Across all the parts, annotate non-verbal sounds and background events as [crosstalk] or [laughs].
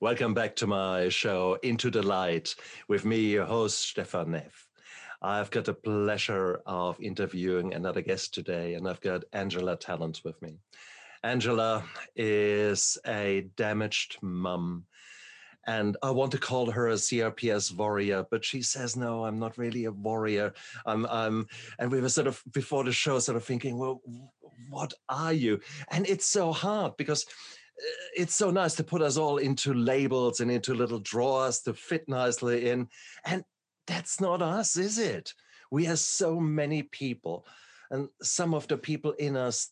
Welcome back to my show, Into the Light, with me, your host, Stefan Neff. I've got the pleasure of interviewing another guest today, and I've got Angela Talent with me. Angela is a damaged mum, and I want to call her a CRPS warrior, but she says, no, I'm not really a warrior. I'm, I'm, and we were sort of before the show, sort of thinking, well, what are you? And it's so hard because Uh, it's so nice to put us all into labels and into little drawers to fit nicely in. And that's not us, is it? We are so many people. And some of the people in us,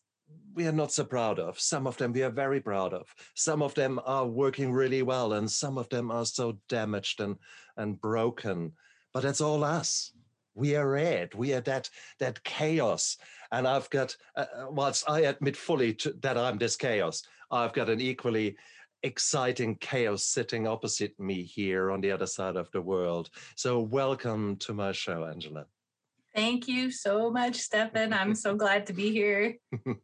we are not so proud of. Some of them we are very proud of. Some of them are working really well, and some of them are so damaged and, and broken. But that's all us we are it. We are that that chaos. And I've got, uh, uh, whilst I admit fully to, that I'm this chaos, I've got an equally exciting chaos sitting opposite me here on the other side of the world. So welcome to my show, Angela. Thank you so much, Stefan. I'm so [laughs] glad to be here. and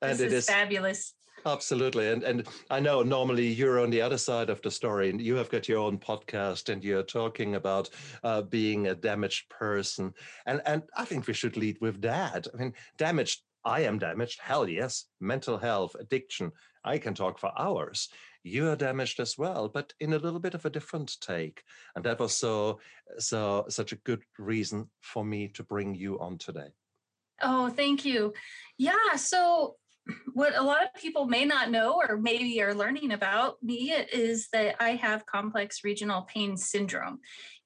this is, is fabulous. Absolutely. And and I know normally you're on the other side of the story and you have got your own podcast and you're talking about uh, being a damaged person. And and I think we should lead with that. I mean, damaged, I am damaged. Hell yes. Mental health, addiction. I can talk for hours. You are damaged as well, but in a little bit of a different take. And that was so so such a good reason for me to bring you on today. Oh, thank you. Yeah. So what a lot of people may not know or maybe are learning about me is that I have complex regional pain syndrome.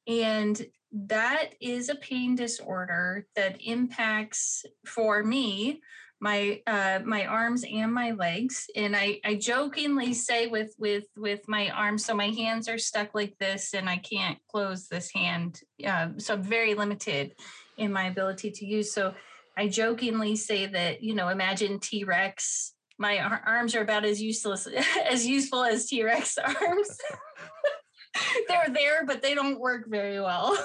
And that is a pain disorder that impacts for me my uh, my arms and my legs and I, I jokingly say with with with my arms so my hands are stuck like this and i can't close this hand uh, so i'm very limited in my ability to use so I jokingly say that, you know, imagine T Rex. My arms are about as useless, [laughs] as useful as T Rex [laughs] arms. [laughs] They're there, but they don't work very well.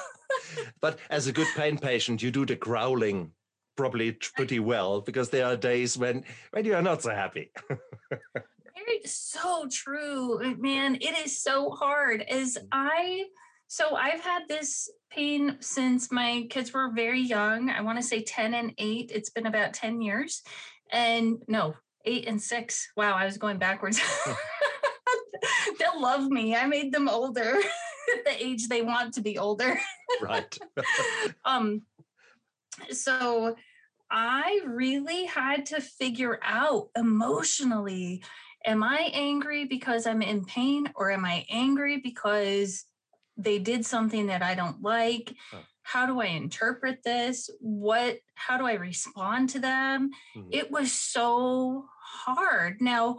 but as a good pain patient, you do the growling probably pretty well because there are days when when you are not so happy. very so true, man. It is so hard. As mm. I so I've had this pain since my kids were very young. I want to say 10 and 8. It's been about 10 years. And no, 8 and 6. Wow, I was going backwards. [laughs] They'll love me. I made them older at [laughs] the age they want to be older. right. [laughs] um so I really had to figure out emotionally am I angry because I'm in pain or am I angry because they did something that I don't like. Oh. How do I interpret this? What how do I respond to them? Mm-hmm. It was so hard. Now,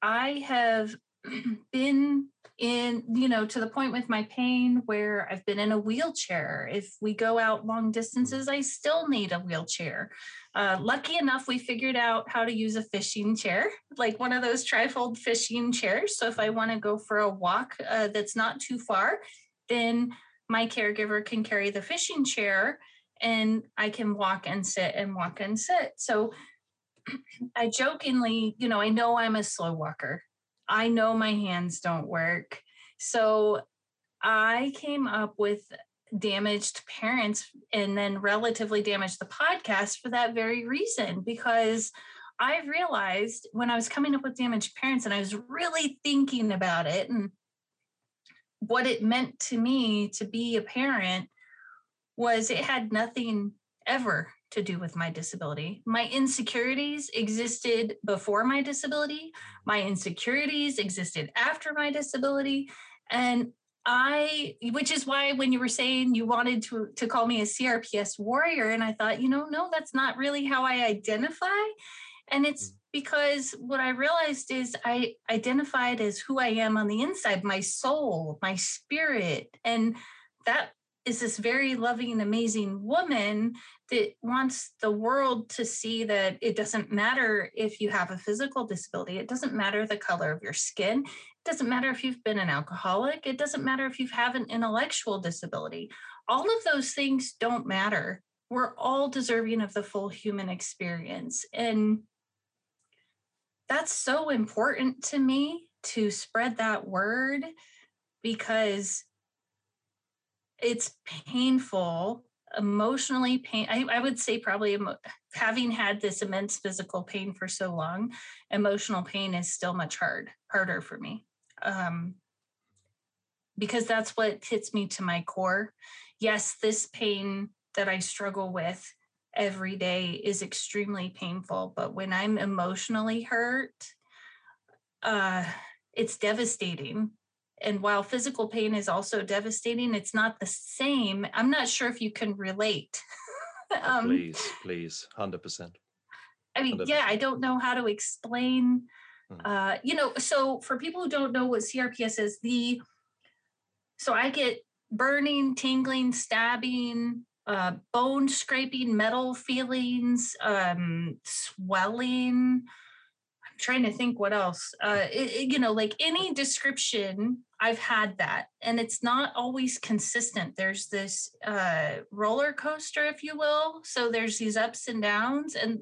I have [clears throat] been in, you know, to the point with my pain where I've been in a wheelchair. If we go out long distances, I still need a wheelchair. Uh, lucky enough, we figured out how to use a fishing chair, [laughs] like one of those trifold fishing chairs. So if I want to go for a walk uh, that's not too far, then my caregiver can carry the fishing chair and I can walk and sit and walk and sit. So [clears throat] I jokingly, you know, I know I'm a slow walker. I know my hands don't work. So I came up with damaged parents and then relatively damaged the podcast for that very reason because I realized when I was coming up with damaged parents and I was really thinking about it and what it meant to me to be a parent was it had nothing ever to do with my disability. My insecurities existed before my disability, my insecurities existed after my disability. And I, which is why when you were saying you wanted to, to call me a CRPS warrior, and I thought, you know, no, that's not really how I identify. And it's mm because what I realized is I identified as who I am on the inside, my soul, my spirit. And that is this very loving, and amazing woman that wants the world to see that it doesn't matter if you have a physical disability. It doesn't matter the color of your skin. It doesn't matter if you've been an alcoholic. It doesn't matter if you have an intellectual disability. All of those things don't matter. We're all deserving of the full human experience. And that's so important to me to spread that word because it's painful emotionally pain I, I, would say probably emo- having had this immense physical pain for so long emotional pain is still much hard harder for me um, because that's what hits me to my core. Yes this pain that i struggle with every day is extremely painful but when i'm emotionally hurt uh, it's devastating and while physical pain is also devastating, it's not the same. I'm not sure if you can relate. [laughs] um, please, please, hundred percent. I mean, 100%. yeah, I don't know how to explain. Hmm. Uh, you know, so for people who don't know what CRPS is, the so I get burning, tingling, stabbing, uh, bone scraping, metal feelings, um, swelling, I'm trying to think what else. Uh, it, it, you know, like any description, I've had that, and it's not always consistent. There's this uh, roller coaster, if you will. So there's these ups and downs, and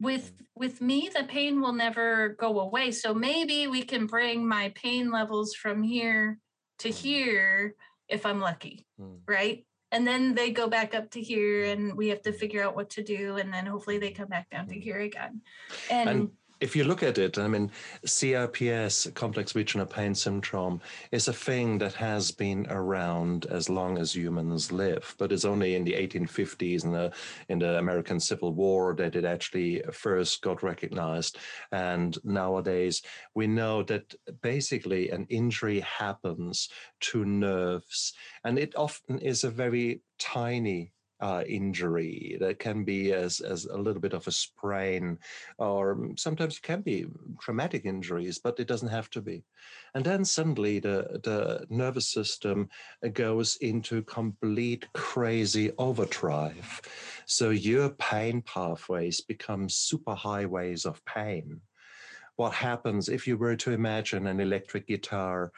with with me, the pain will never go away. So maybe we can bring my pain levels from here to hmm. here if I'm lucky, mm. right? And then they go back up to here and we have to figure out what to do and then hopefully they come back down to here again. And, and if you look at it, I mean, CRPS, complex regional pain syndrome, is a thing that has been around as long as humans live, but it's only in the 1850s in the in the American Civil War that it actually first got recognized. And nowadays, we know that basically an injury happens to nerves, and it often is a very tiny uh, injury that can be as, as a little bit of a sprain, or sometimes it can be traumatic injuries, but it doesn't have to be. And then suddenly the, the nervous system goes into complete crazy overdrive. So your pain pathways become super highways of pain what happens if you were to imagine an electric guitar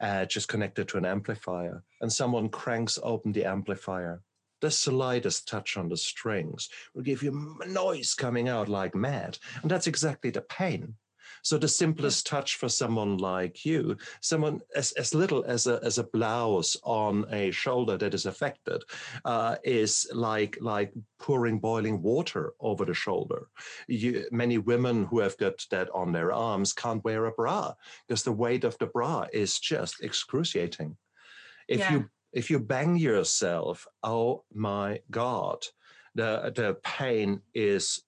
uh, just connected to an amplifier and someone cranks open the amplifier the slightest touch on the strings will give you noise coming out like mad. And that's exactly the pain. So the simplest touch for someone like you, someone as, as little as a, as a blouse on a shoulder that is affected, uh, is like like pouring boiling water over the shoulder. You, many women who have got that on their arms can't wear a bra because the weight of the bra is just excruciating. If yeah. you if you bang yourself, oh my God, the, the pain is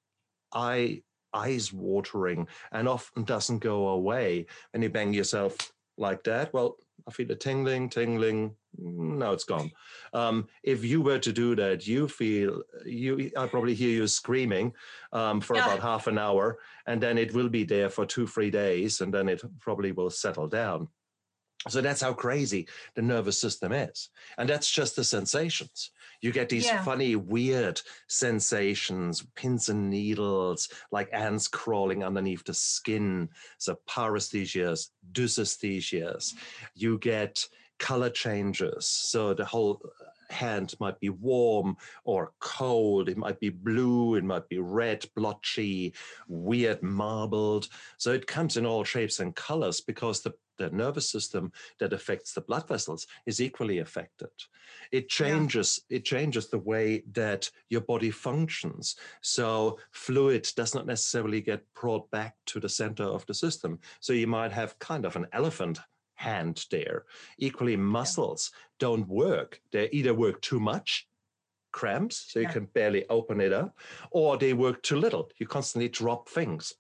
eye, eyes watering and often doesn't go away. And you bang yourself like that, well, I feel a tingling, tingling. Now it's gone. Um, if you were to do that, you feel you. I probably hear you screaming um, for yeah. about half an hour, and then it will be there for two, three days, and then it probably will settle down. So that's how crazy the nervous system is. And that's just the sensations. You get these yeah. funny, weird sensations, pins and needles, like ants crawling underneath the skin. So paresthesias, dysesthesias. You get color changes. So the whole hand might be warm or cold. It might be blue. It might be red, blotchy, weird, marbled. So it comes in all shapes and colors because the the nervous system that affects the blood vessels is equally affected. It changes yeah. it changes the way that your body functions. So fluid does not necessarily get brought back to the center of the system. So you might have kind of an elephant hand there. Equally, muscles don't work. They either work too much cramps, so you yeah. can barely open it up, or they work too little. You constantly drop things.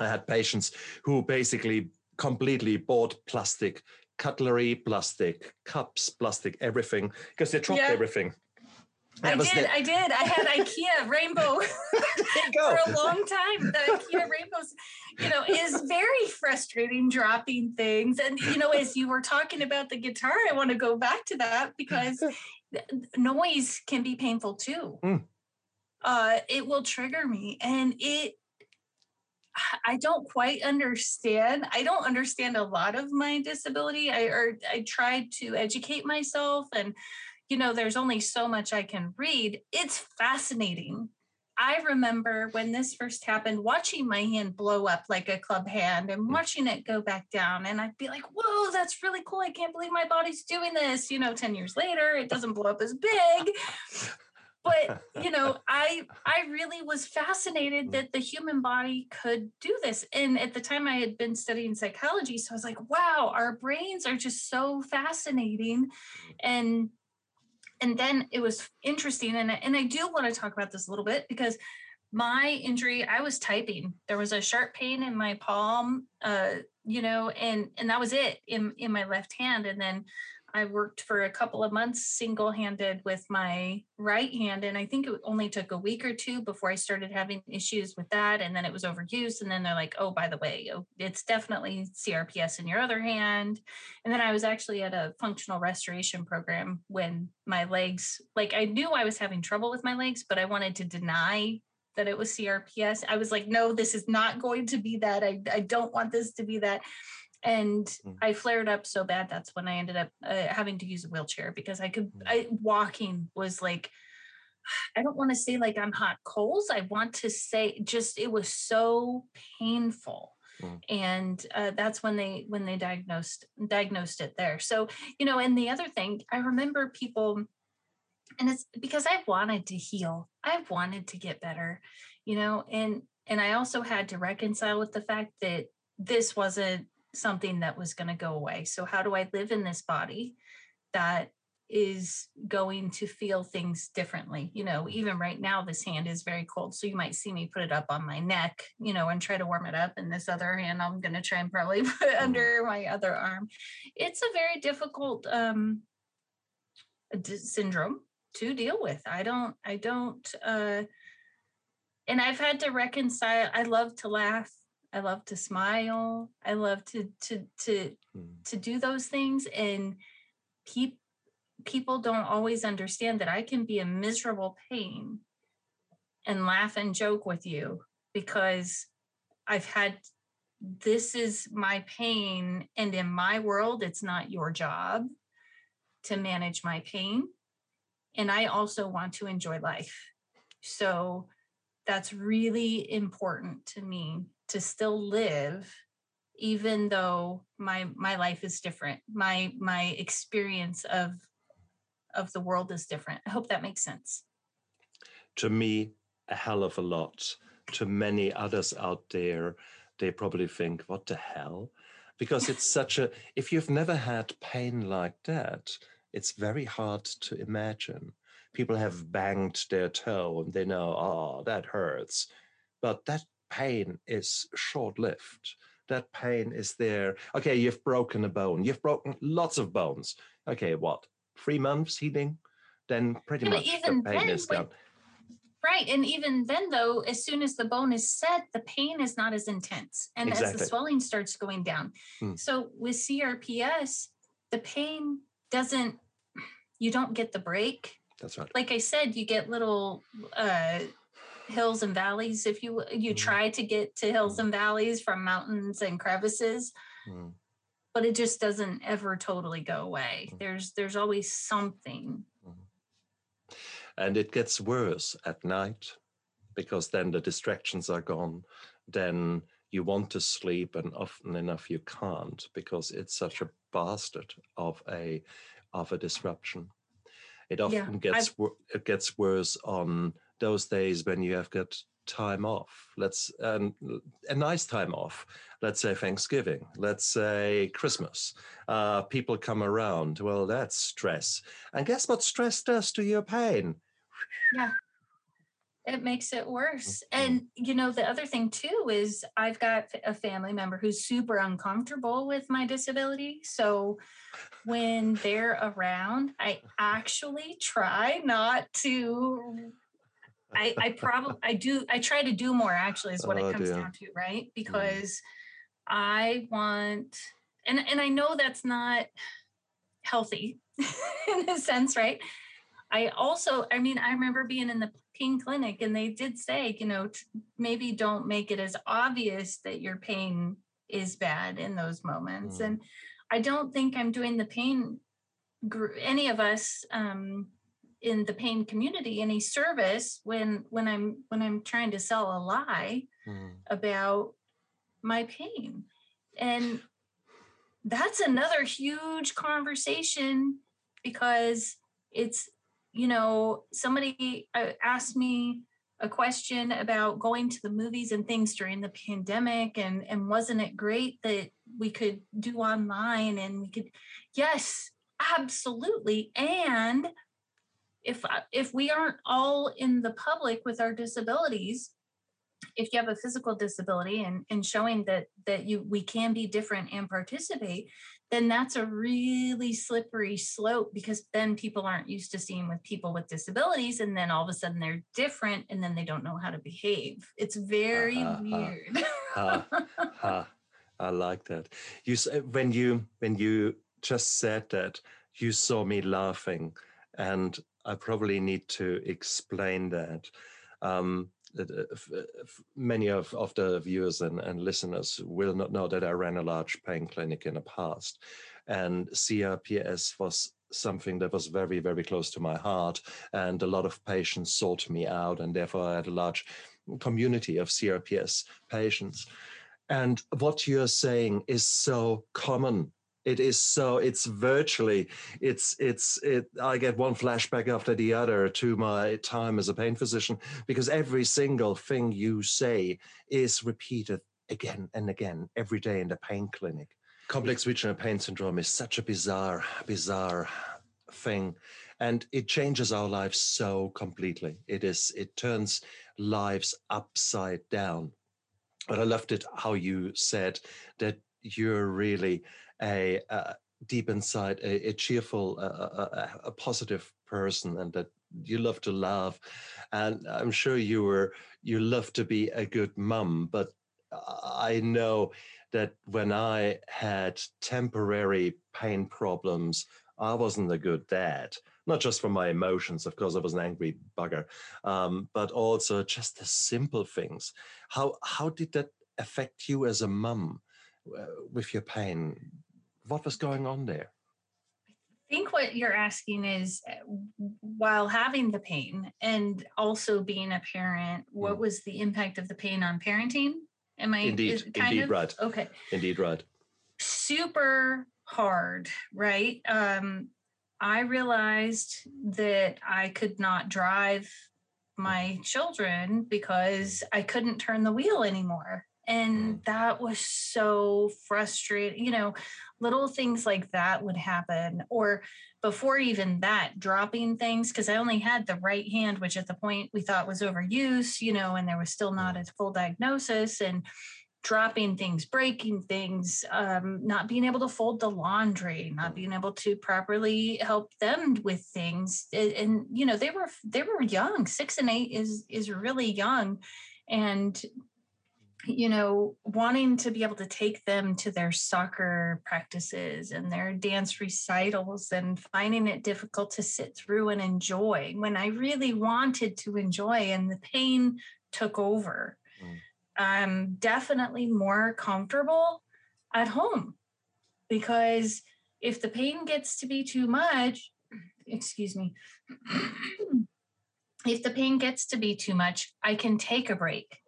I had patients who basically completely bought plastic cutlery, plastic cups, plastic everything because they dropped yeah. everything. I did, the... I did. I had IKEA [laughs] rainbow [laughs] for a long time. The IKEA rainbows, you know, is very frustrating dropping things. And, you know, as you were talking about the guitar, I want to go back to that because [laughs] noise can be painful too. Mm. Uh, it will trigger me. And it I don't quite understand. I don't understand a lot of my disability. I or I tried to educate myself and you know there's only so much I can read. It's fascinating. I remember when this first happened, watching my hand blow up like a club hand and mm. watching it go back down. And I'd be like, whoa, that's really cool. I can't believe my body's doing this. You know, 10 years later, it doesn't blow up as big. but you know i i really was fascinated that the human body could do this and at the time i had been studying psychology so i was like wow our brains are just so fascinating and and then it was interesting and, and i do want to talk about this a little bit because my injury i was typing. There was a sharp pain in my palm uh you know and and that was it in in my left hand and then i worked for a couple of months single handed with my right hand and i think it only took a week or two before i started having issues with that and then it was overuse and then they're like oh by the way oh, it's definitely crps in your other hand and then i was actually at a functional restoration program when my legs like i knew i was having trouble with my legs but i wanted to deny that it was CRPS. I was like, no, this is not going to be that. I, I don't want this to be that. And mm. I flared up so bad. That's when I ended up uh, having to use a wheelchair because I could, mm. I, walking was like, [sighs] I don't want to say like I'm hot coals. I want to say just it was so painful. Mm. and uh, that's when they when they diagnosed diagnosed it there so you know and the other thing i remember people and it's because i wanted to heal i wanted to get better you know and and i also had to reconcile with the fact that this wasn't something that was going to go away so how do i live in this body that is going to feel things differently you know even right now this hand is very cold so you might see me put it up on my neck you know and try to warm it up and this other hand i'm going to try and probably [laughs] put mm. under my other arm it's a very difficult um syndrome to deal with. I don't, I don't, uh, and I've had to reconcile. I love to laugh. I love to smile. I love to, to, to, mm. to do those things. And people, people don't always understand that I can be a miserable pain and laugh and joke with you because I've had this is my pain and in my world it's not your job to manage my pain and I also want to enjoy life. So that's really important to me to still live even though my my life is different. My my experience of of the world is different. I hope that makes sense. To me a hell of a lot. To many others out there they probably think what the hell? Because it's [laughs] such a if you've never had pain like that it's very hard to imagine. People have banged their toe and they know, oh, that hurts. But that pain is short lived. That pain is there. Okay, you've broken a bone. You've broken lots of bones. Okay, what? Three months healing? Then pretty much the pain is gone. Right. And even then, though, as soon as the bone is set, the pain is not as intense. And exactly. as the swelling starts going down. Hmm. So with CRPS, the pain doesn't you don't get the break. That's right. Like I said, you get little uh, hills and valleys. If you you mm. try to get to hills mm. and valleys from mountains and crevices, mm. but it just doesn't ever totally go away. Mm. There's there's always something. Mm-hmm. And it gets worse at night because then the distractions are gone. Then you want to sleep, and often enough you can't because it's such a bastard of a of a disruption. It often yeah, gets it gets worse on those days when you have got time off. Let's um, a nice time off. Let's say Thanksgiving. Let's say Christmas. Uh, people come around. Well, that's stress. And guess what stress does to your pain? Yeah, it makes it worse. Mm-hmm. And you know, the other thing too is I've got a family member who's super uncomfortable with my disability. So when they're around, I actually try not to I, I probably I do I try to do more actually is what oh, it comes dear. down to, right? Mm. Because. I want and and I know that's not healthy [laughs] in a sense, right? I also, I mean, I remember being in the pain clinic and they did say, you know, maybe don't make it as obvious that your pain is bad in those moments. Mm. And I don't think I'm doing the pain group, any of us, um, in the pain community any service when when i'm when i'm trying to sell a lie mm. about my pain and that's another huge conversation because it's you know somebody uh, asked me a question about going to the movies and things during the pandemic and and wasn't it great that we could do online and we could yes absolutely and if uh, if we aren't all in the public with our disabilities if you have a physical disability and, and showing that that you we can be different and participate then that's a really slippery slope because then people aren't used to seeing with people with disabilities and then all of a sudden they're different and then they don't know how to behave. It's very uh, weird. Uh, uh, i like that. You when you when you just said that you saw me laughing and i probably need to explain that um, many of, of the viewers and, and listeners will not know that I ran a large pain clinic in the past. And CRPS was something that was very, very close to my heart. And a lot of patients sought me out, and therefore I had a large community of CRPS patients. And what you're saying is so common it is so it's virtually it's it's it i get one flashback after the other to my time as a pain physician because every single thing you say is repeated again and again every day in the pain clinic. Complex regional pain syndrome is such a bizarre bizarre thing and it changes our lives so completely. It is it turns lives upside down. But i loved it how you said that you're really a, a deep inside a, a cheerful, a, a, positive person, and that you love to laugh. And I'm sure you were you love to be a good mum, but I know that when I had temporary pain problems, I wasn't a good dad. Not just for my emotions, of course, I was an angry bugger, um, but also just the simple things. How how did that affect you as a mum uh, with your pain? What was going on there? I think what you're asking is uh, while having the pain and also being a parent, what mm. was the impact of the pain on parenting? Am I indeed indeed of, right? Okay. Indeed right. Super hard, right? Um, I realized that I could not drive my children because I couldn't turn the wheel anymore. And mm. that was so frustrating. You know, little things like that would happen. Or before even that, dropping things, because I only had the right hand, which at the point we thought was overuse, you know, and there was still not mm. a full diagnosis. And dropping things, breaking things, um, not being able to fold the laundry, not being able to properly help them with things. And, and, you know, they were they were young. Six and eight is is really young. And you know, wanting to be able to take them to their soccer practices and their dance recitals and finding it difficult to sit through and enjoy when I really wanted to enjoy and the pain took over. Mm. I'm definitely more comfortable at home because if the pain gets to be too much, [clears throat] excuse me, [clears throat] if the pain gets to be too much, I can take a break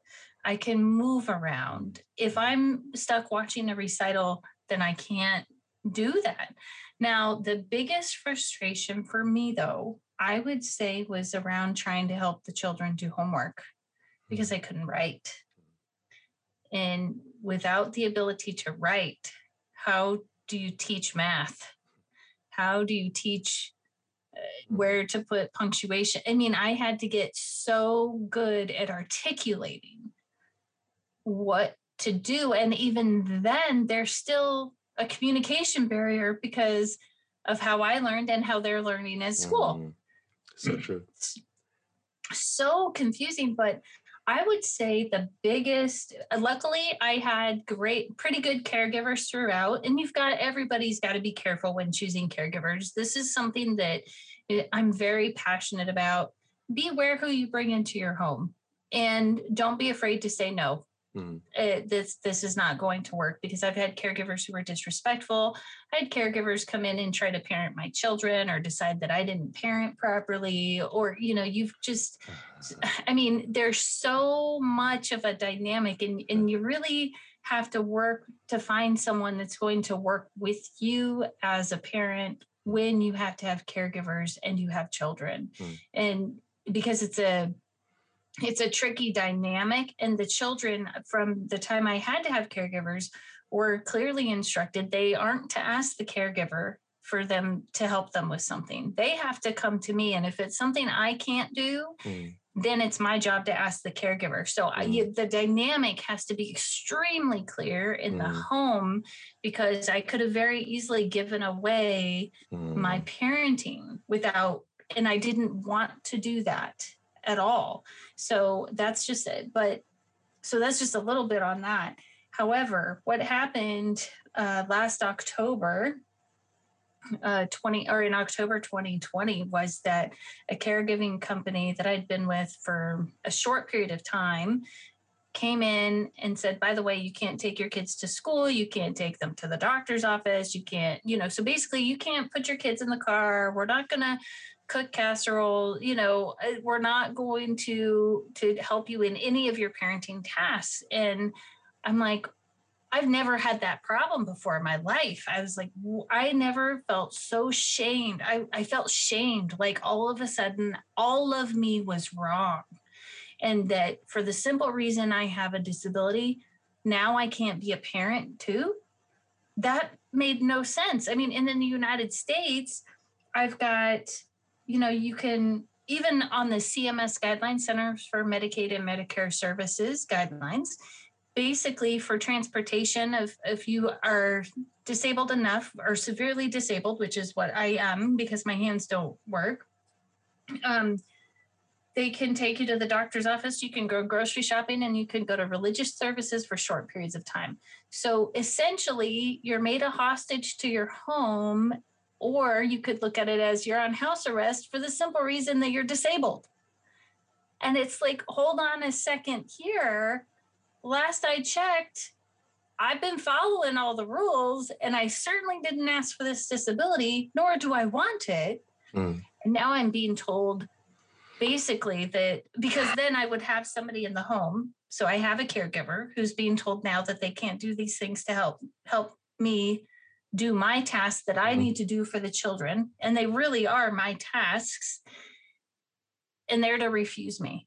I can move around. If I'm stuck watching a recital, then I can't do that. Now, the biggest frustration for me, though, I would say was around trying to help the children do homework because I couldn't write. And without the ability to write, how do you teach math? How do you teach uh, where to put punctuation? I mean, I had to get so good at articulating what to do. And even then, there's still a communication barrier because of how I learned and how they're learning at school. Mm, so true. So confusing, but I would say the biggest, luckily, I had great, pretty good caregivers throughout. And you've got, everybody's got to be careful when choosing caregivers. This is something that eh, I'm very passionate about. Be aware who you bring into your home and don't be afraid to say no mm. it, this this is not going to work because I've had caregivers who were disrespectful. I had caregivers come in and try to parent my children or decide that I didn't parent properly or you know you've just [laughs] I mean there's so much of a dynamic and and you really have to work to find someone that's going to work with you as a parent when you have to have caregivers and you have children mm. and because it's a it's a tricky dynamic and the children from the time i had to have caregivers were clearly instructed they aren't to ask the caregiver for them to help them with something they have to come to me and if it's something i can't do mm. then it's my job to ask the caregiver so mm. I, the dynamic has to be extremely clear in mm. the home because i could have very easily given away my parenting without and i didn't want to do that at all. So that's just it. But so that's just a little bit on that. However, what happened uh, last October, uh, 20 or in October 2020 was that a caregiving company that I'd been with for a short period of time came in and said, by the way, you can't take your kids to school, you can't take them to the doctor's office, you can't, you know, so basically you can't put your kids in the car. We're not going to cook casserole you know uh, we're not going to to help you in any of your parenting tasks. And i'm like i've never had that problem before in my life. I was like i never felt so shamed. I, I felt shamed like all of a sudden all of me was wrong. And that for the simple reason i have a disability now i can't be a parent too that made no sense. I mean in the united states i've got you know, you can even on the CMS guidelines, Centers for Medicaid and Medicare Services guidelines, basically for transportation, if, if you are disabled enough or severely disabled, which is what I am because my hands don't work, um, they can take you to the doctor's office. You can go grocery shopping and you can go to religious services for short periods of time. So essentially, you're made a hostage to your home or you could look at it as you're on house arrest for the simple reason that you're disabled. And it's like, hold on a second here. Last I checked, I've been following all the rules and I certainly didn't ask for this disability, nor do I want it. Mm. And now I'm being told basically that because then I would have somebody in the home. So I have a caregiver who's being told now that they can't do these things to help help me do my tasks that I mm-hmm. need to do for the children, and they really are my tasks, and they're to refuse me.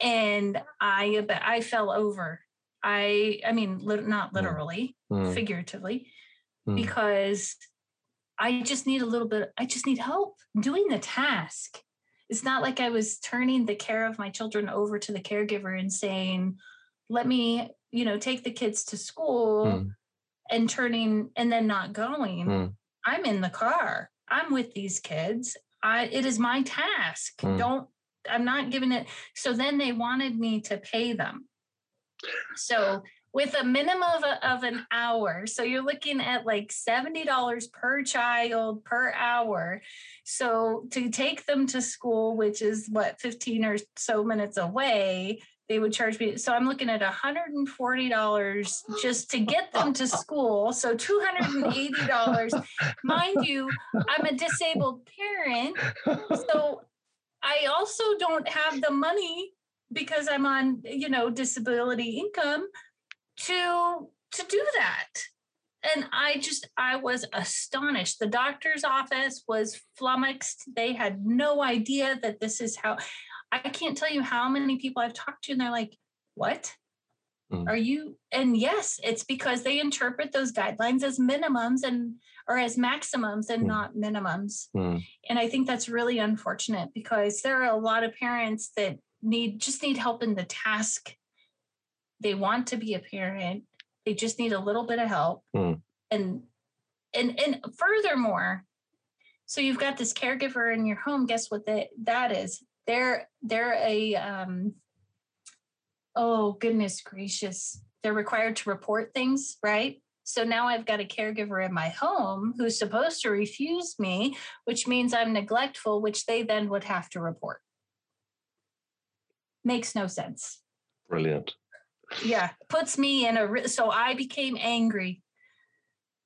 And I, but I fell over. I, I mean, not mm. literally, mm. figuratively, mm. because I just need a little bit. I just need help doing the task. It's not like I was turning the care of my children over to the caregiver and saying, "Let me, you know, take the kids to school." Mm and turning and then not going mm. i'm in the car. I'm with these kids. I it is my task. Mm. don't i'm not giving it so then they wanted me to pay them. So with a minimum of, a, of an hour so you're looking at like $70 per child per hour. So to take them to school which is what 15 or so minutes away they would charge me. So I'm looking at $140 just to get them to school. So $280. Mind you, I'm a disabled parent. So I also don't have the money because I'm on, you know, disability income to to do that. And I just I was astonished. The doctor's office was flummoxed. They had no idea that this is how I can't tell you how many people I've talked to, and they're like, What? Mm. Are you? And yes, it's because they interpret those guidelines as minimums and or as maximums and mm. not minimums. Mm. And I think that's really unfortunate because there are a lot of parents that need just need help in the task. They want to be a parent. They just need a little bit of help. Mm. And and and furthermore, so you've got this caregiver in your home. Guess what that that is? They're they're a um, oh goodness gracious they're required to report things right so now i've got a caregiver in my home who's supposed to refuse me which means i'm neglectful which they then would have to report makes no sense brilliant yeah, puts me in a. So I became angry.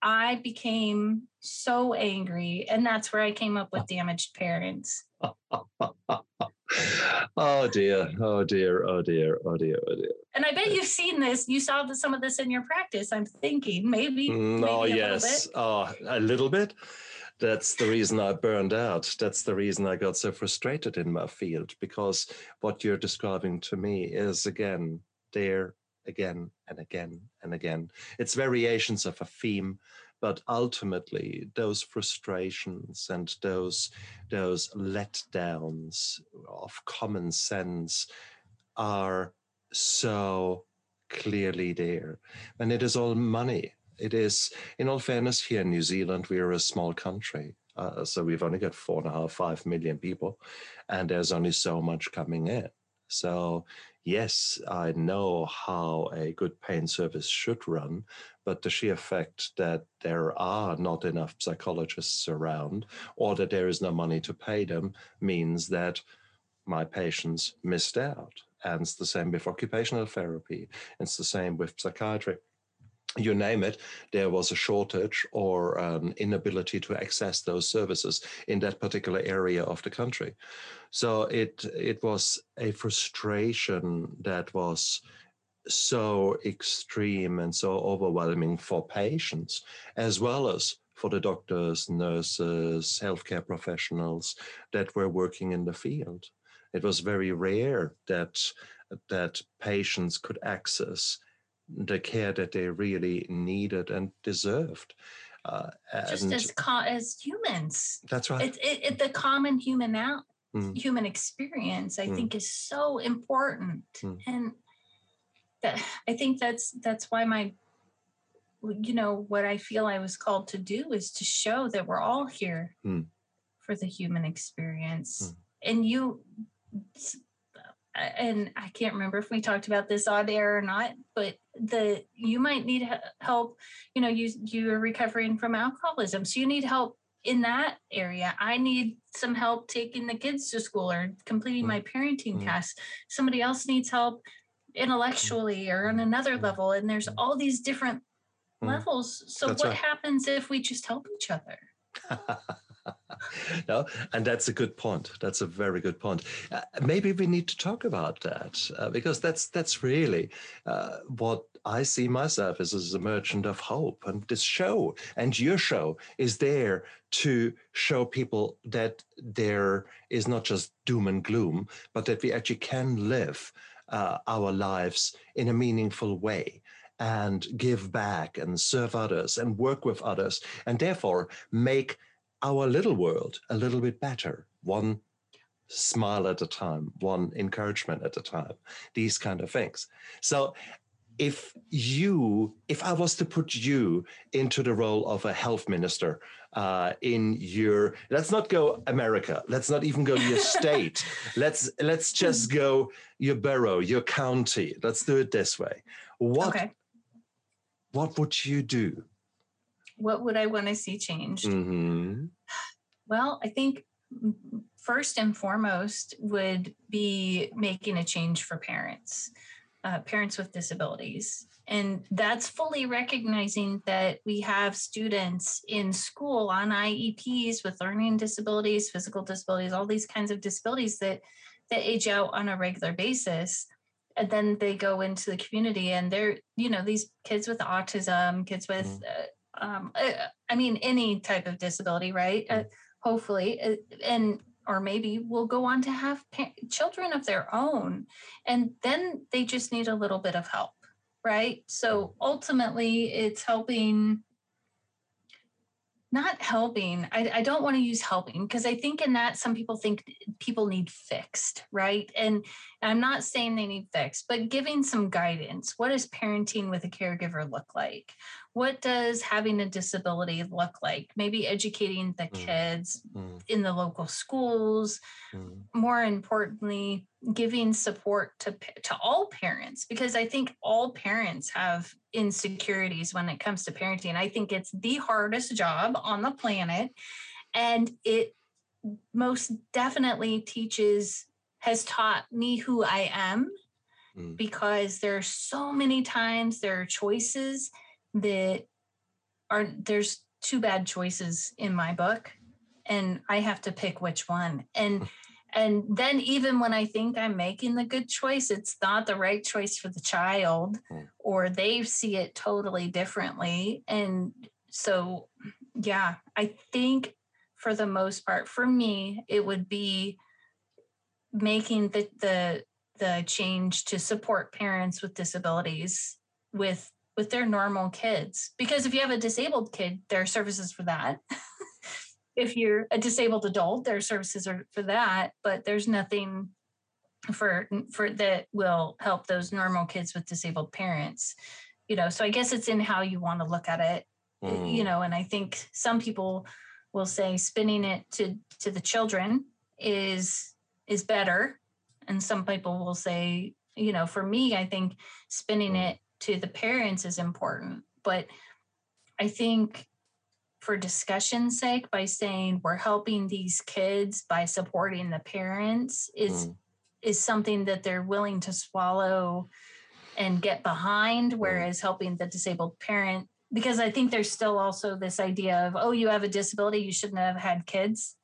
I became so angry, and that's where I came up with damaged parents. oh [laughs] dear, oh dear, oh dear, oh dear, oh dear. And I bet you've seen this. You saw some of this in your practice. I'm thinking maybe. Mm, maybe oh yes, oh a little bit. That's the reason I burned out. That's the reason I got so frustrated in my field because what you're describing to me is again there, again and again and again. It's variations of a theme, but ultimately those frustrations and those those letdowns of common sense are so clearly there. And it is all money. It is in all fairness here in new zealand we are a small country uh, so we've only got four and a half five million people and there's only so much coming in so yes, I know how a good pain service should run, but the sheer fact that there are not enough psychologists around or that there is no money to pay them means that my patients missed out. And it's the same with occupational therapy. It's the same with psychiatry you name it, there was a shortage or an inability to access those services in that particular area of the country. So it it was a frustration that was so extreme and so overwhelming for patients as well as for the doctors, nurses, healthcare professionals that were working in the field. It was very rare that that patients could access the care that they really needed and deserved. Uh, Just as co- as humans. That's right. It, it, it, the common human out mm. human experience, I mm. think, is so important, mm. and that I think that's that's why my you know what I feel I was called to do is to show that we're all here mm. for the human experience, mm. and you and I can't remember if we talked about this on air or not, but the you might need help. You know, you you are recovering from alcoholism, so you need help in that area. I need some help taking the kids to school or completing mm. my parenting mm. tasks. Somebody else needs help intellectually or on another mm. level, and there's all these different mm. levels. So, That's what right. happens if we just help each other? [laughs] [laughs] no, and that's a good point. That's a very good point. Uh, maybe we need to talk about that uh, because that's that's really uh, what I see myself as, as a merchant of hope. And this show and your show is there to show people that there is not just doom and gloom, but that we actually can live uh, our lives in a meaningful way and give back and serve others and work with others and therefore make our little world a little bit better, one smile at a time, one encouragement at a time, these kind of things. So if you, if I was to put you into the role of a health minister uh, in your, let's not go America, let's not even go your [laughs] state, let's let's just go your borough, your county. Let's do it this way. What okay. what would you do? What would I want to see changed? Mm-hmm. Well, I think first and foremost would be making a change for parents, uh, parents with disabilities. And that's fully recognizing that we have students in school on IEPs with learning disabilities, physical disabilities, all these kinds of disabilities that that age out on a regular basis and then they go into the community and they're you know these kids with autism kids with mm. uh, um, uh, I mean, any type of disability, right? Uh, hopefully, uh, and or maybe will go on to have pa- children of their own, and then they just need a little bit of help, right? So ultimately, it's helping not helping i, I don't want to use helping because i think in that some people think people need fixed right and i'm not saying they need fixed but giving some guidance what does parenting with a caregiver look like what does having a disability look like maybe educating the mm. kids mm. in the local schools mm. more importantly giving support to to all parents because i think all parents have insecurities when it comes to parenting i think it's the hardest job on the planet and it most definitely teaches has taught me who i am mm. because there are so many times there are choices that are there's two bad choices in my book and I have to pick which one. And and then even when I think I'm making the good choice, it's not the right choice for the child mm. or they see it totally differently. And so yeah, I think for the most part, for me, it would be making the the the change to support parents with disabilities with with their normal kids. Because if you have a disabled kid there are services for that. [laughs] If you're a disabled adult there are services for that but there's nothing for for that will help those normal kids with disabled parents you know? So i guess it's in how you want to look at it mm. you know? And i think some people will say spinning it to to the children is is better. And some people will say you know for me i think spinning mm. it to the parents is important but i think for discussion's sake by saying we're helping these kids by supporting the parents is mm. is something that they're willing to swallow and get behind mm. whereas helping the disabled parent because I think there's still also this idea of, oh, you have a disability, you shouldn't have had kids.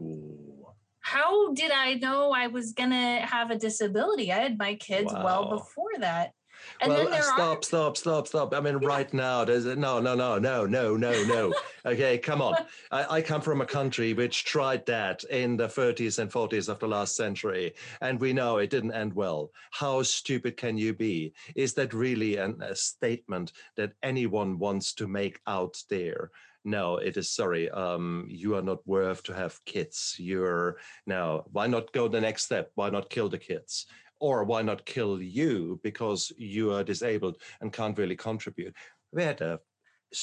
Ooh. How did I know I was going to have a disability? I had my kids wow. well before that. And well, uh, stop, are... stop, stop, stop. I mean, yeah. right [laughs] now, there's no, no, no, no, no, no, no. okay, come on. I, I, come from a country which tried that in the 30s and 40s of the last century, and we know it didn't end well. How stupid can you be? Is that really an, a statement that anyone wants to make out there? no it is sorry um, you are not worth to have kids you're now, why not go the next step why not kill the kids or why not kill you because you are disabled and can't really contribute? Where the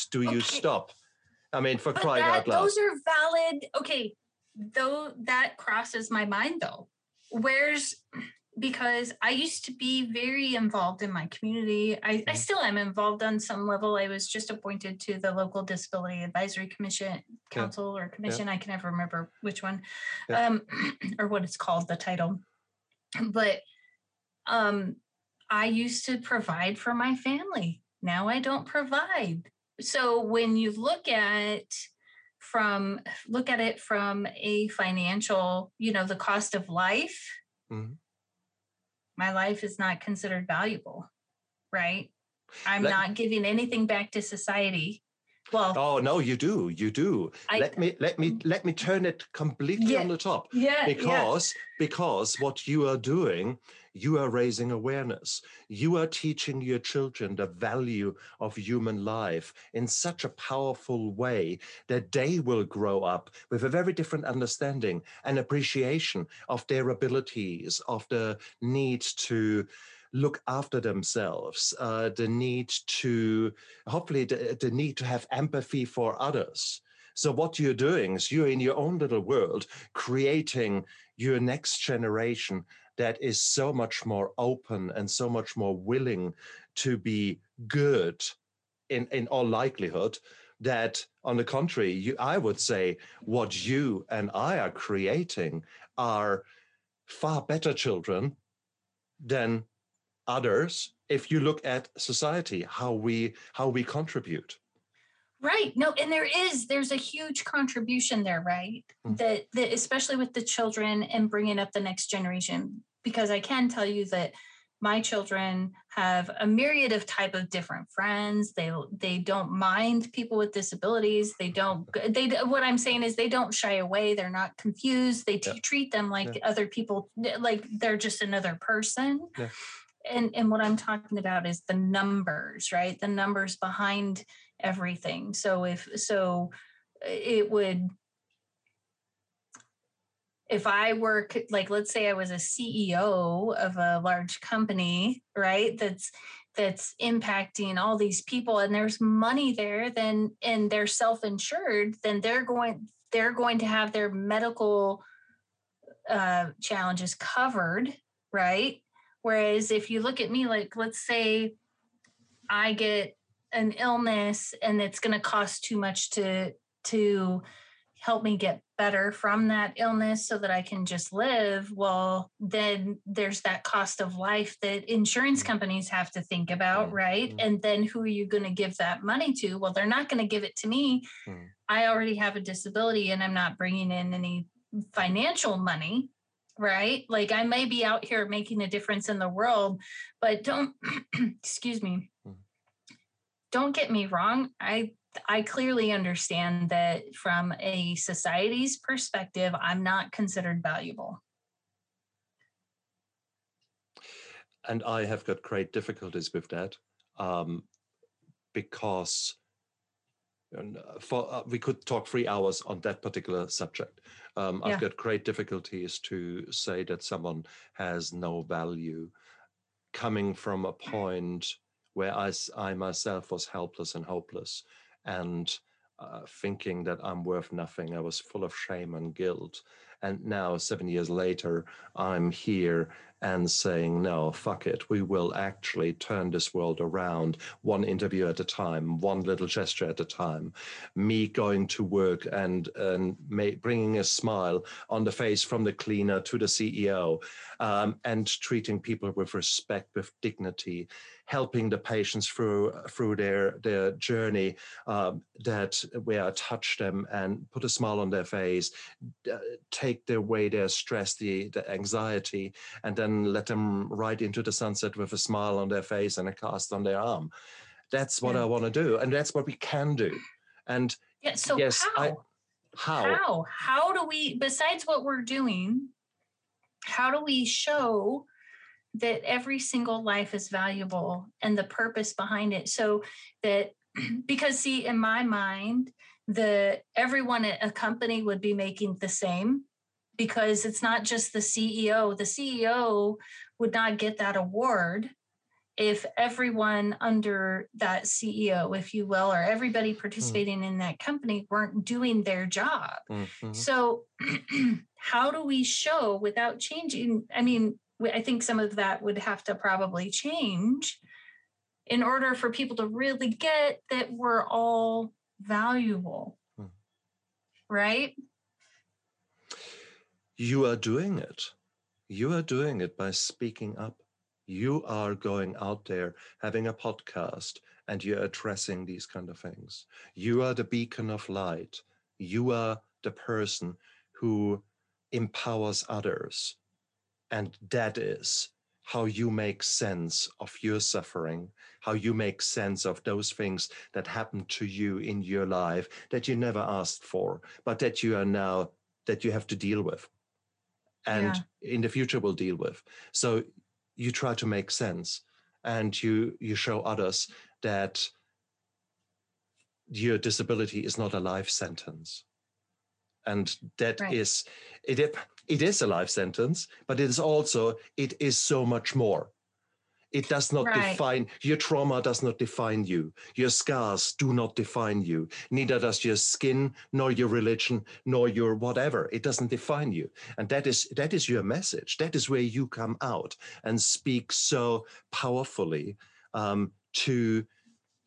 do you okay. stop? I mean, for but crying that, out loud. Those are valid. Okay, though that crosses my mind though. Where's because I used to be very involved in my community. I, I, mm-hmm. still am involved on some level. I was just appointed to the local disability advisory commission, council yeah. or commission. Yeah. I can never remember which one, yeah. um, [clears throat] or what it's called, the title. But um, I used to provide for my family. Now I don't provide. So when you look at from look at it from a financial, you know, the cost of life, mm-hmm. my life is not considered valuable, right? I'm Let, not giving anything back to society. Well, oh no, you do, you do. I, let me let me let me turn it completely yeah, on the top. Yeah, because yeah. because what you are doing you are raising awareness. You are teaching your children the value of human life in such a powerful way that they will grow up with a very different understanding and appreciation of their abilities, of the need to look after themselves, uh, the need to, hopefully, the, the need to have empathy for others. So what you're doing is you're in your own little world creating your next generation that is so much more open and so much more willing to be good in, in all likelihood that on the contrary you, i would say what you and i are creating are far better children than others if you look at society how we how we contribute Right. No, and there is there's a huge contribution there, right? Mm-hmm. That that especially with the children and bringing up the next generation because I can tell you that my children have a myriad of type of different friends they they don't mind people with disabilities they don't they what i'm saying is they don't shy away they're not confused they yeah. treat them like yeah. other people like they're just another person yeah. And and what i'm talking about is the numbers right the numbers behind everything. So if so it would if I work like let's say I was a CEO of a large company, right? That's that's impacting all these people and there's money there then and they're self-insured, then they're going they're going to have their medical uh, challenges covered, right? Whereas if you look at me like let's say I get an illness and it's going to cost too much to to help me get better from that illness so that I can just live, well, then there's that cost of life that insurance mm. companies have to think about, mm. right? Mm. And then who are you going to give that money to? Well, they're not going to give it to me. Mm. I already have a disability and I'm not bringing in any financial money, right? Like I may be out here making a difference in the world, but don't, [clears throat] excuse me, mm. don't get me wrong. I I clearly understand that from a society's perspective, I'm not considered valuable. And I have got great difficulties with that um, because uh, for, uh, we could talk three hours on that particular subject. Um, yeah. I've got great difficulties to say that someone has no value coming from a point where I, I myself was helpless and hopeless and uh, thinking that I'm worth nothing. I was full of shame and guilt. And now, seven years later, I'm here and saying, no, fuck it. We will actually turn this world around one interview at a time, one little gesture at a time. Me going to work and, and bringing a smile on the face from the cleaner to the CEO um, and treating people with respect, with dignity, helping the patients through, through their, their journey um, that where I touch them and put a smile on their face, uh, take away their stress, the, the anxiety, and then let them ride into the sunset with a smile on their face and a cast on their arm. That's what yeah. I want to do, and that's what we can do. And yeah, so yes, how? I, how? How? How do we? Besides what we're doing, how do we show that every single life is valuable and the purpose behind it? So that [clears throat] because see, in my mind, the everyone at a company would be making the same because it's not just the CEO. The CEO would not get that award if everyone under that CEO, if you will, or everybody hmm. participating mm. in that company weren't doing their job. Mm-hmm. So, [clears throat] how do we show without changing? I mean, I think some of that would have to probably change in order for people to really get that we're all valuable. Mm. Right? You are doing it. You are doing it by speaking up. You are going out there having a podcast and you're addressing these kind of things. You are the beacon of light. You are the person who empowers others. And that is how you make sense of your suffering, how you make sense of those things that happen to you in your life that you never asked for, but that you are now, that you have to deal with and yeah. in the future will deal with. So you try to make sense and you you show others that your disability is not a life sentence and that right. is it it is a life sentence but it is also it is so much more it does not right. define your trauma does not define you. Your scars do not define you. Neither does your skin, nor your religion, nor your whatever. It doesn't define you. And that is that is your message. That is where you come out and speak so powerfully um, to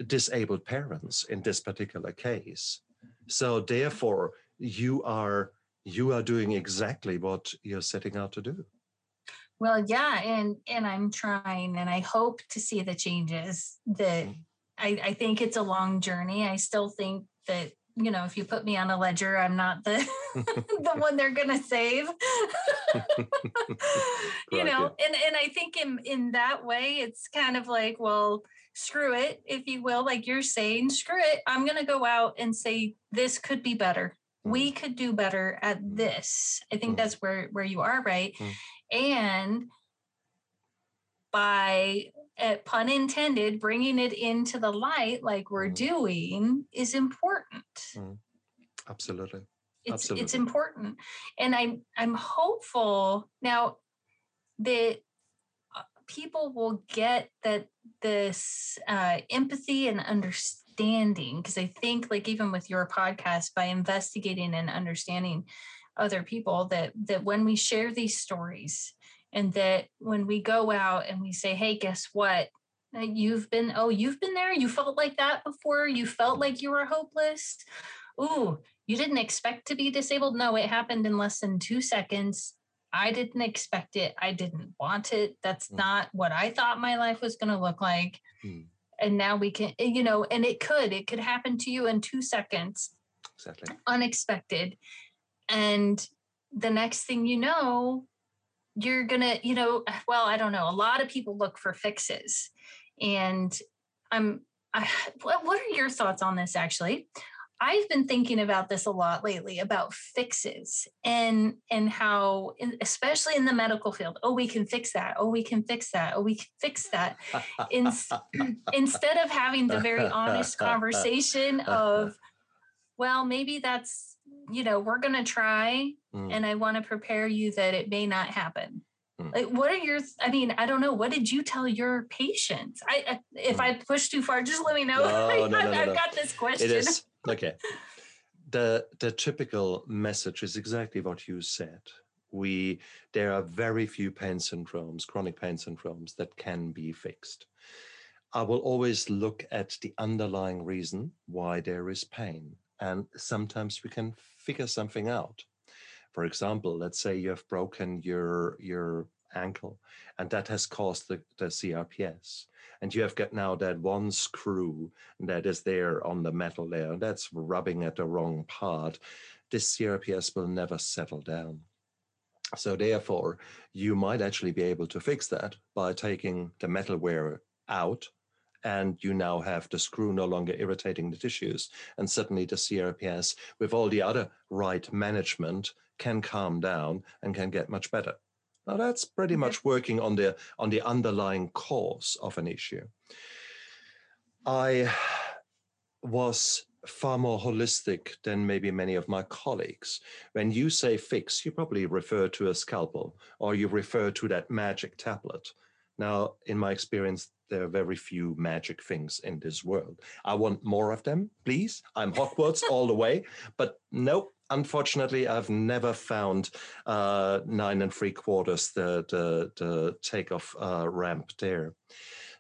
disabled parents in this particular case. So therefore, you are you are doing exactly what you're setting out to do. Well, yeah, and and I'm trying, and I hope to see the changes. That mm. I, I think it's a long journey. I still think that you know if you put me on a ledger, I'm not the [laughs] the one they're gonna save. [laughs] you know, and and I think in in that way, it's kind of like well screw it, if you will, like you're saying, screw it. I'm going to go out and say, this could be better. We mm. could do better at mm. this. I think that's where, where you are, right? and by uh, pun intended bringing it into the light like we're mm. doing is important mm. absolutely it's absolutely. it's important and i'm i'm hopeful now that uh, people will get that this uh, empathy and understanding because i think like even with your podcast by investigating and understanding other people that that when we share these stories and that when we go out and we say hey guess what uh, you've been oh you've been there you felt like that before you felt like you were hopeless ooh you didn't expect to be disabled. No, it happened in less than two seconds. I didn't expect it. I didn't want it. That's mm. not what I thought my life was going to look like. Mm. And now we can, you know, and it could, it could happen to you in two seconds. Exactly. Unexpected. And the next thing you know, you're going to, you know, [sighs] well, I don't know. A lot of people look for fixes. And I'm, [sighs] I, [sighs] what are your thoughts on this actually? I've been thinking about this a lot lately about fixes and and how especially in the medical field oh we can fix that oh we can fix that oh we can fix that in, [laughs] [clears throat] instead of having the very honest conversation of well maybe that's you know we're going to try mm. and I want to prepare you that it may not happen Mm. Like, what are your? I mean, I don't know. What did you tell your patients? I, if mm. I push too far, just let me know. [laughs] No, no, no, I've got this question. It is okay. The the typical message is exactly what you said. We there are very few pain syndromes, chronic pain syndromes that can be fixed. I will always look at the underlying reason why there is pain, and sometimes we can figure something out. For example, let's say you have broken your your ankle, and that has caused the, the CRPS. And you have got now that one screw that is there on the metal layer, and that's rubbing at the wrong part. This CRPS will never settle down. So therefore, you might actually be able to fix that by taking the metal wear out and you now have the screw no longer irritating the tissues. And suddenly the CRPS, with all the other right management, can calm down and can get much better. Now that's pretty mm-hmm. much working on the on the underlying cause of an issue. I was far more holistic than maybe many of my colleagues. When you say fix, you probably refer to a scalpel or you refer to that magic tablet. Now, in my experience, there are very few magic things in this world. I want more of them, please. I'm [laughs] Hogwarts all the way, but nope, unfortunately, I've never found uh, nine and three quarters the the, the takeoff uh, ramp there.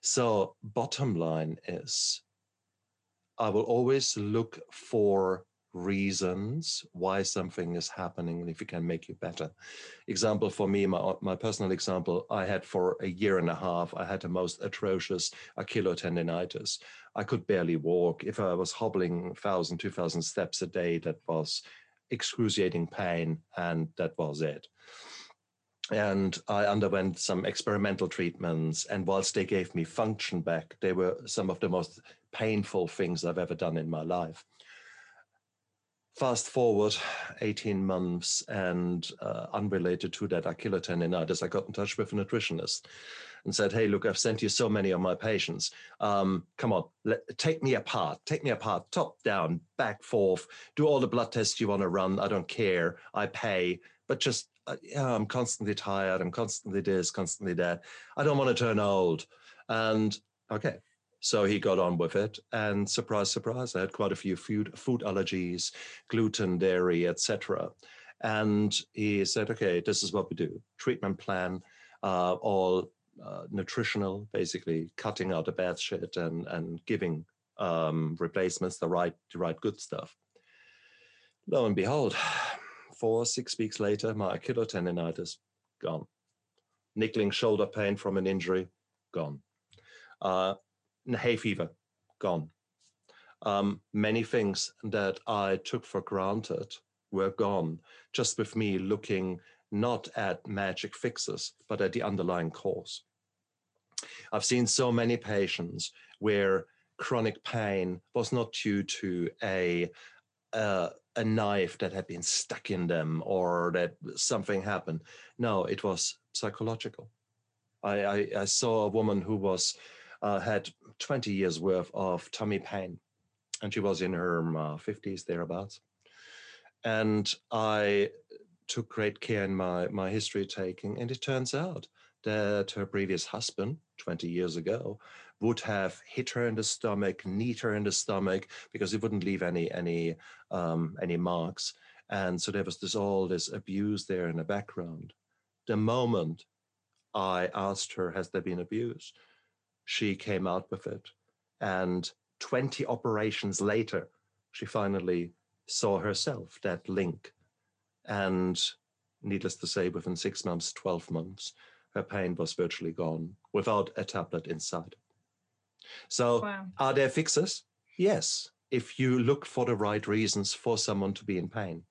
So bottom line is, I will always look for reasons why something is happening and if it can make you better. Example for me, my, my personal example, I had for a year and a half, I had the most atrocious Achilles tendonitis. I could barely walk. If I was hobbling 1,000, 2,000 steps a day, that was excruciating pain, and that was it. And I underwent some experimental treatments, and whilst they gave me function back, they were some of the most painful things I've ever done in my life. Fast forward 18 months, and uh, unrelated to that Achilles tendonitis, I got in touch with a nutritionist and said, Hey, look, I've sent you so many of my patients. Um, come on, let, take me apart, take me apart, top down, back, forth, do all the blood tests you want to run. I don't care. I pay, but just, uh, yeah, I'm constantly tired. I'm constantly this, constantly that. I don't want to turn old. And okay. So he got on with it, and surprise, surprise, I had quite a few food food allergies, gluten, dairy, etc. And he said, "Okay, this is what we do: treatment plan, uh, all uh, nutritional, basically cutting out the bad shit and and giving um, replacements the right the right good stuff. Lo and behold, four six weeks later, my Achilles tendonitis gone. Niggling shoulder pain from an injury gone. Uh, hay fever gone. Um, many things that I took for granted were gone just with me looking not at magic fixes, but at the underlying cause. I've seen so many patients where chronic pain was not due to a uh, a knife that had been stuck in them or that something happened. No, it was psychological. I, I, I saw a woman who was uh, had 20 years worth of tummy pain, and she was in her uh, 50s thereabouts. And I took great care in my, my history taking. And it turns out that her previous husband, 20 years ago, would have hit her in the stomach, kneed her in the stomach because he wouldn't leave any any um, any marks. And so there was this all this abuse there in the background. The moment I asked her, "Has there been abuse?" She came out with it, and 20 operations later, she finally saw herself that link. And needless to say, within six months, 12 months, her pain was virtually gone without a tablet inside. So, wow. are there fixes? Yes, if you look for the right reasons for someone to be in pain.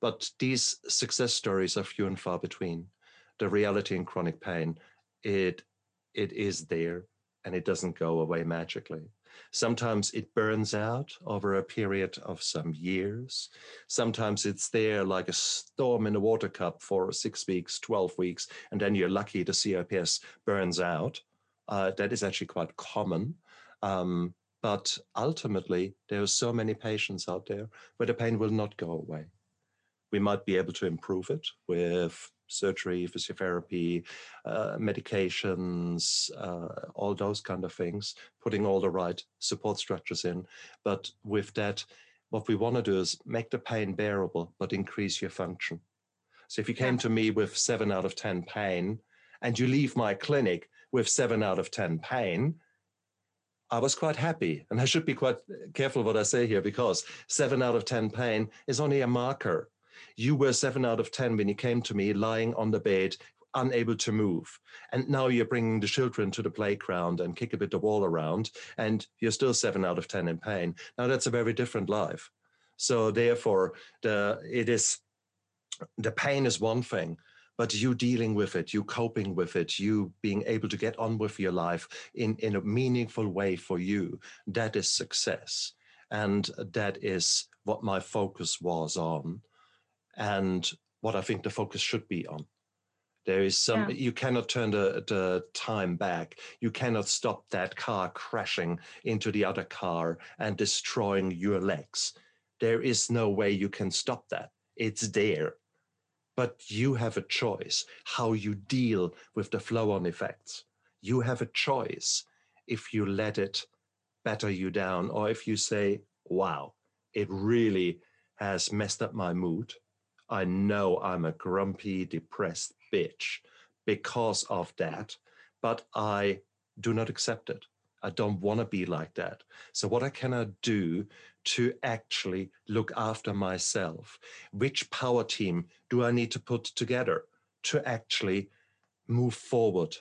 But these success stories are few and far between. The reality in chronic pain, it it is there and it doesn't go away magically. Sometimes it burns out over a period of some years. Sometimes it's there like a storm in a water cup for six weeks, 12 weeks, and then you're lucky the CRPS burns out. Uh, that is actually quite common. Um, but ultimately, there are so many patients out there where the pain will not go away. We might be able to improve it with surgery, physiotherapy, uh, medications, uh, all those kind of things, putting all the right support structures in. But with that, what we want to do is make the pain bearable, but increase your function. So if you came to me with seven out of 10 pain and you leave my clinic with seven out of 10 pain, I was quite happy. And I should be quite careful what I say here because seven out of 10 pain is only a marker you were seven out of 10 when you came to me lying on the bed, unable to move. And now you're bringing the children to the playground and kick a bit the wall around, and you're still seven out of 10 in pain. Now that's a very different life. So therefore, the it is the pain is one thing, but you dealing with it, you coping with it, you being able to get on with your life in, in a meaningful way for you, that is success. And that is what my focus was on and what I think the focus should be on. There is some, yeah. you cannot turn the, the time back. You cannot stop that car crashing into the other car and destroying your legs. There is no way you can stop that. It's there. But you have a choice how you deal with the flow on effects. You have a choice if you let it batter you down or if you say, wow, it really has messed up my mood I know I'm a grumpy, depressed bitch because of that, but I do not accept it. I don't want to be like that. So, what I can I do to actually look after myself? Which power team do I need to put together to actually move forward?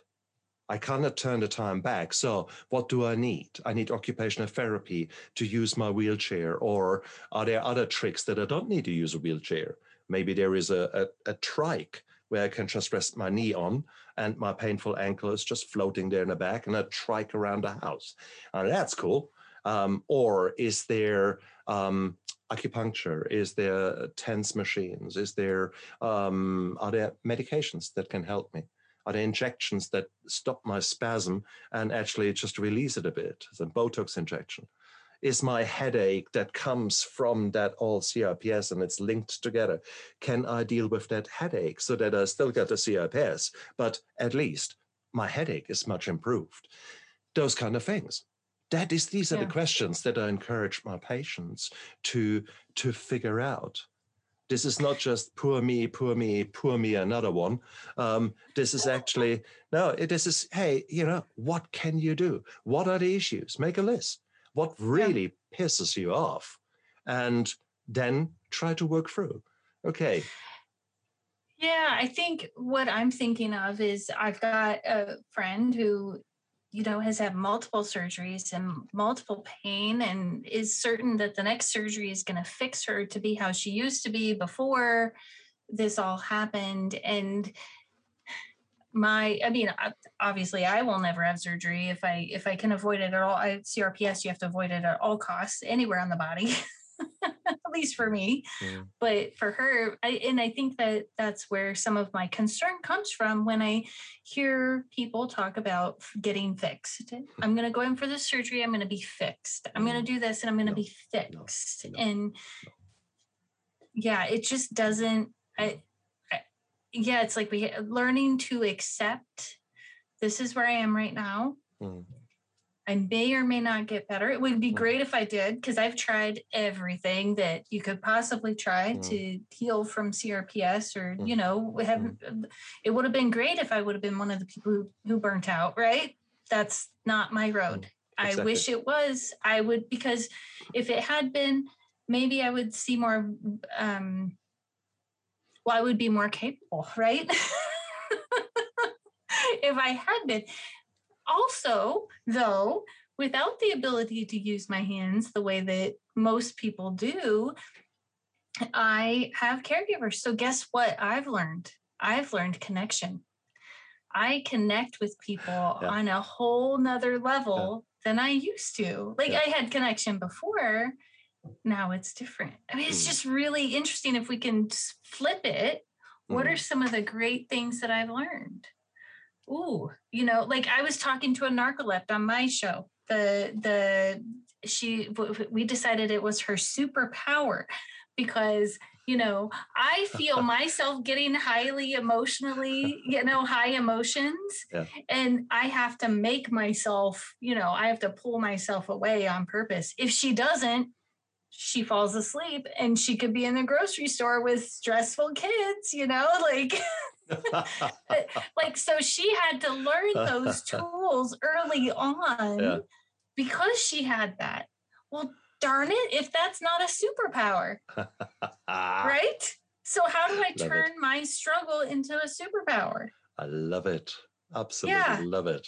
I cannot turn the time back. So, what do I need? I need occupational therapy to use my wheelchair, or are there other tricks that I don't need to use a wheelchair? Maybe there is a, a, a trike where I can just rest my knee on and my painful ankle is just floating there in the back and a trike around the house. And that's cool. Um, or is there um, acupuncture? Is there TENS machines? Is there um, are there medications that can help me? Are there injections that stop my spasm and actually just release it a bit? It's a Botox injection is my headache that comes from that all CRPS and it's linked together. Can I deal with that headache so that I still get the CRPS, but at least my headache is much improved? Those kind of things. That is, these are yeah. the questions that I encourage my patients to to figure out. This is not just poor me, poor me, poor me, another one. Um, this is actually no. This is hey, you know, what can you do? What are the issues? Make a list what really yeah. pisses you off, and then try to work through. Okay. Yeah, I think what I'm thinking of is I've got a friend who, you know, has had multiple surgeries and multiple pain and is certain that the next surgery is going to fix her to be how she used to be before this all happened. And my i mean obviously i will never have surgery if i if i can avoid it at all. I, crps you have to avoid it at all costs anywhere on the body [laughs] at least for me. Yeah. but for her I, and i think that that's where some of my concern comes from when i hear people talk about getting fixed. I'm going to go in for this surgery i'm going to be fixed. I'm going to mm-hmm. do this and i'm going to no, be fixed no, no, and yeah it just doesn't I, yeah, it's like we learning to accept this is where I am right now. Mm. I may or may not get better. It would be mm. great if I did because I've tried everything that you could possibly try mm. to heal from CRPS or, mm. you know, have, mm. it would have been great if I would have been one of the people who, who burnt out, right? That's not my road. Exactly. Mm. I wish it was. I would, because if it had been, maybe I would see more um well, I would be more capable, right? [laughs] if I had been. Also, though, without the ability to use my hands the way that most people do, I have caregivers. So, guess what I've learned? I've learned connection. I connect with people yeah. on a whole nother level yeah. than I used to. Like, yeah. I had connection before. Now it's different. I mean, it's mm. just really interesting if we can flip it. What are some of the great things that I've learned? Ooh, you know, like I was talking to a narcoleptic on my show. The the she we decided it was her superpower because you know i feel [laughs] myself getting highly emotionally you know high emotions yeah. and i have to make myself you know i have to pull myself away on purpose if she doesn't she falls asleep and she could be in the grocery store with stressful kids you know [laughs] like [laughs] like so she had to learn those [laughs] tools early on yeah. because she had that. Well darn it if that's not a superpower. Right? So how do i turn my struggle into a superpower? I love it. Absolutely yeah. love it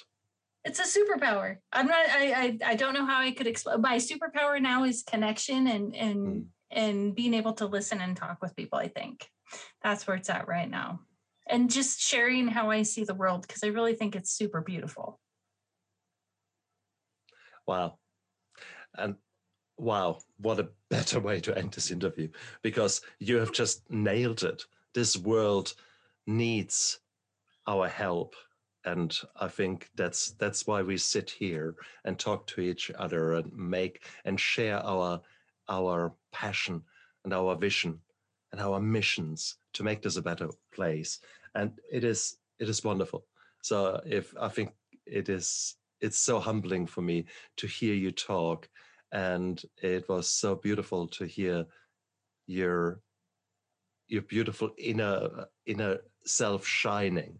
it's a superpower i'm not i i, I don't know how i could explain my superpower now is connection and and mm. and being able to listen and talk with people i think that's where it's at right now and just sharing how i see the world because i really think it's super beautiful wow and wow, what a better way to end this interview because you have just nailed it. This world needs our help. And I think that's that's why we sit here and talk to each other and make and share our our passion and our vision and our missions to make this a better place. And it is it is wonderful. So if I think it is it's so humbling for me to hear you talk and it was so beautiful to hear your your beautiful inner inner self shining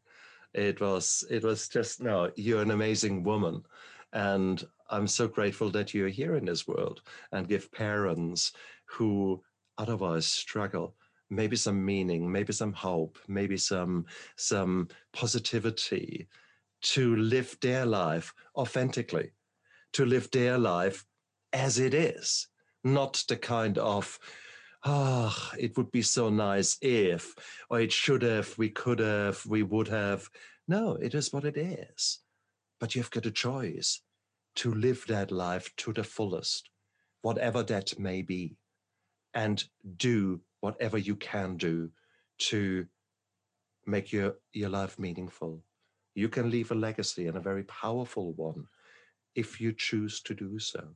it was it was just no you're an amazing woman. And i'm so grateful that you're here in this world and give parents who otherwise struggle maybe some meaning maybe some hope maybe some some positivity to live their life authentically to live their life as it is, not the kind of, ah, oh, it would be so nice if, or it should have, we could have, we would have. No, it is what it is. But you've got a choice to live that life to the fullest, whatever that may be, and do whatever you can do to make your, your life meaningful. You can leave a legacy and a very powerful one if you choose to do so.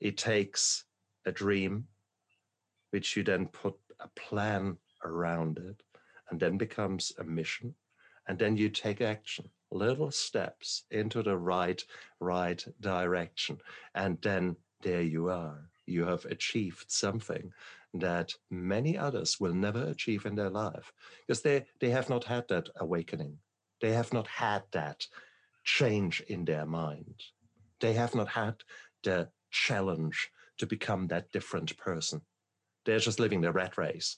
It takes a dream, which you then put a plan around it, and then becomes a mission. And then you take action, little steps into the right, right direction. And then there you are. You have achieved something that many others will never achieve in their life because they, they have not had that awakening. They have not had that change in their mind. They have not had the challenge to become that different person. They're just living the rat race.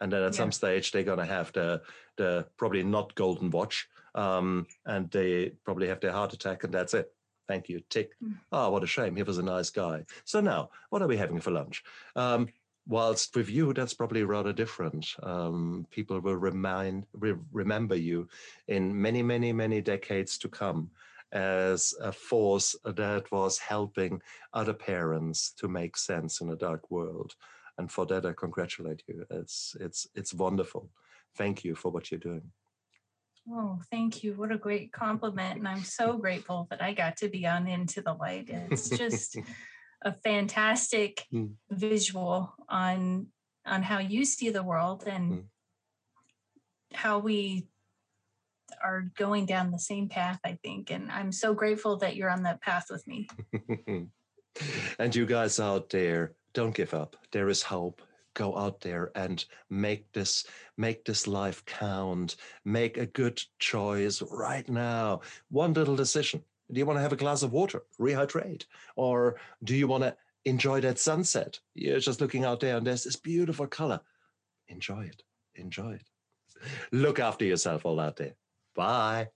And then at yeah. some stage they're gonna have the the probably not golden watch. Um, and they probably have their heart attack and that's it. Thank you. Tick. Mm. Oh, what a shame. He was a nice guy. So now, what are we having for lunch? Um, whilst with you, that's probably rather different. Um, people will remind, re- remember you in many, many, many decades to come as a force that was helping other parents to make sense in a dark world. And for that, I congratulate you. It's it's it's wonderful. Thank you for what you're doing. Oh, thank you. What a great compliment. And I'm so grateful that I got to be on Into the Light. It's [laughs] just a fantastic mm. visual on on how you see the world and mm. how we are going down the same path, I think. And I'm so grateful that you're on that path with me. [laughs] and you guys out there, don't give up. There is hope. Go out there and make this make this life count. Make a good choice right now. One little decision. Do you want to have a glass of water, rehydrate? Or do you want to enjoy that sunset. You're just looking out there and there's this beautiful color. Enjoy it. Enjoy it. Look after yourself all out there. Bye.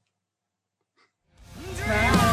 Bye.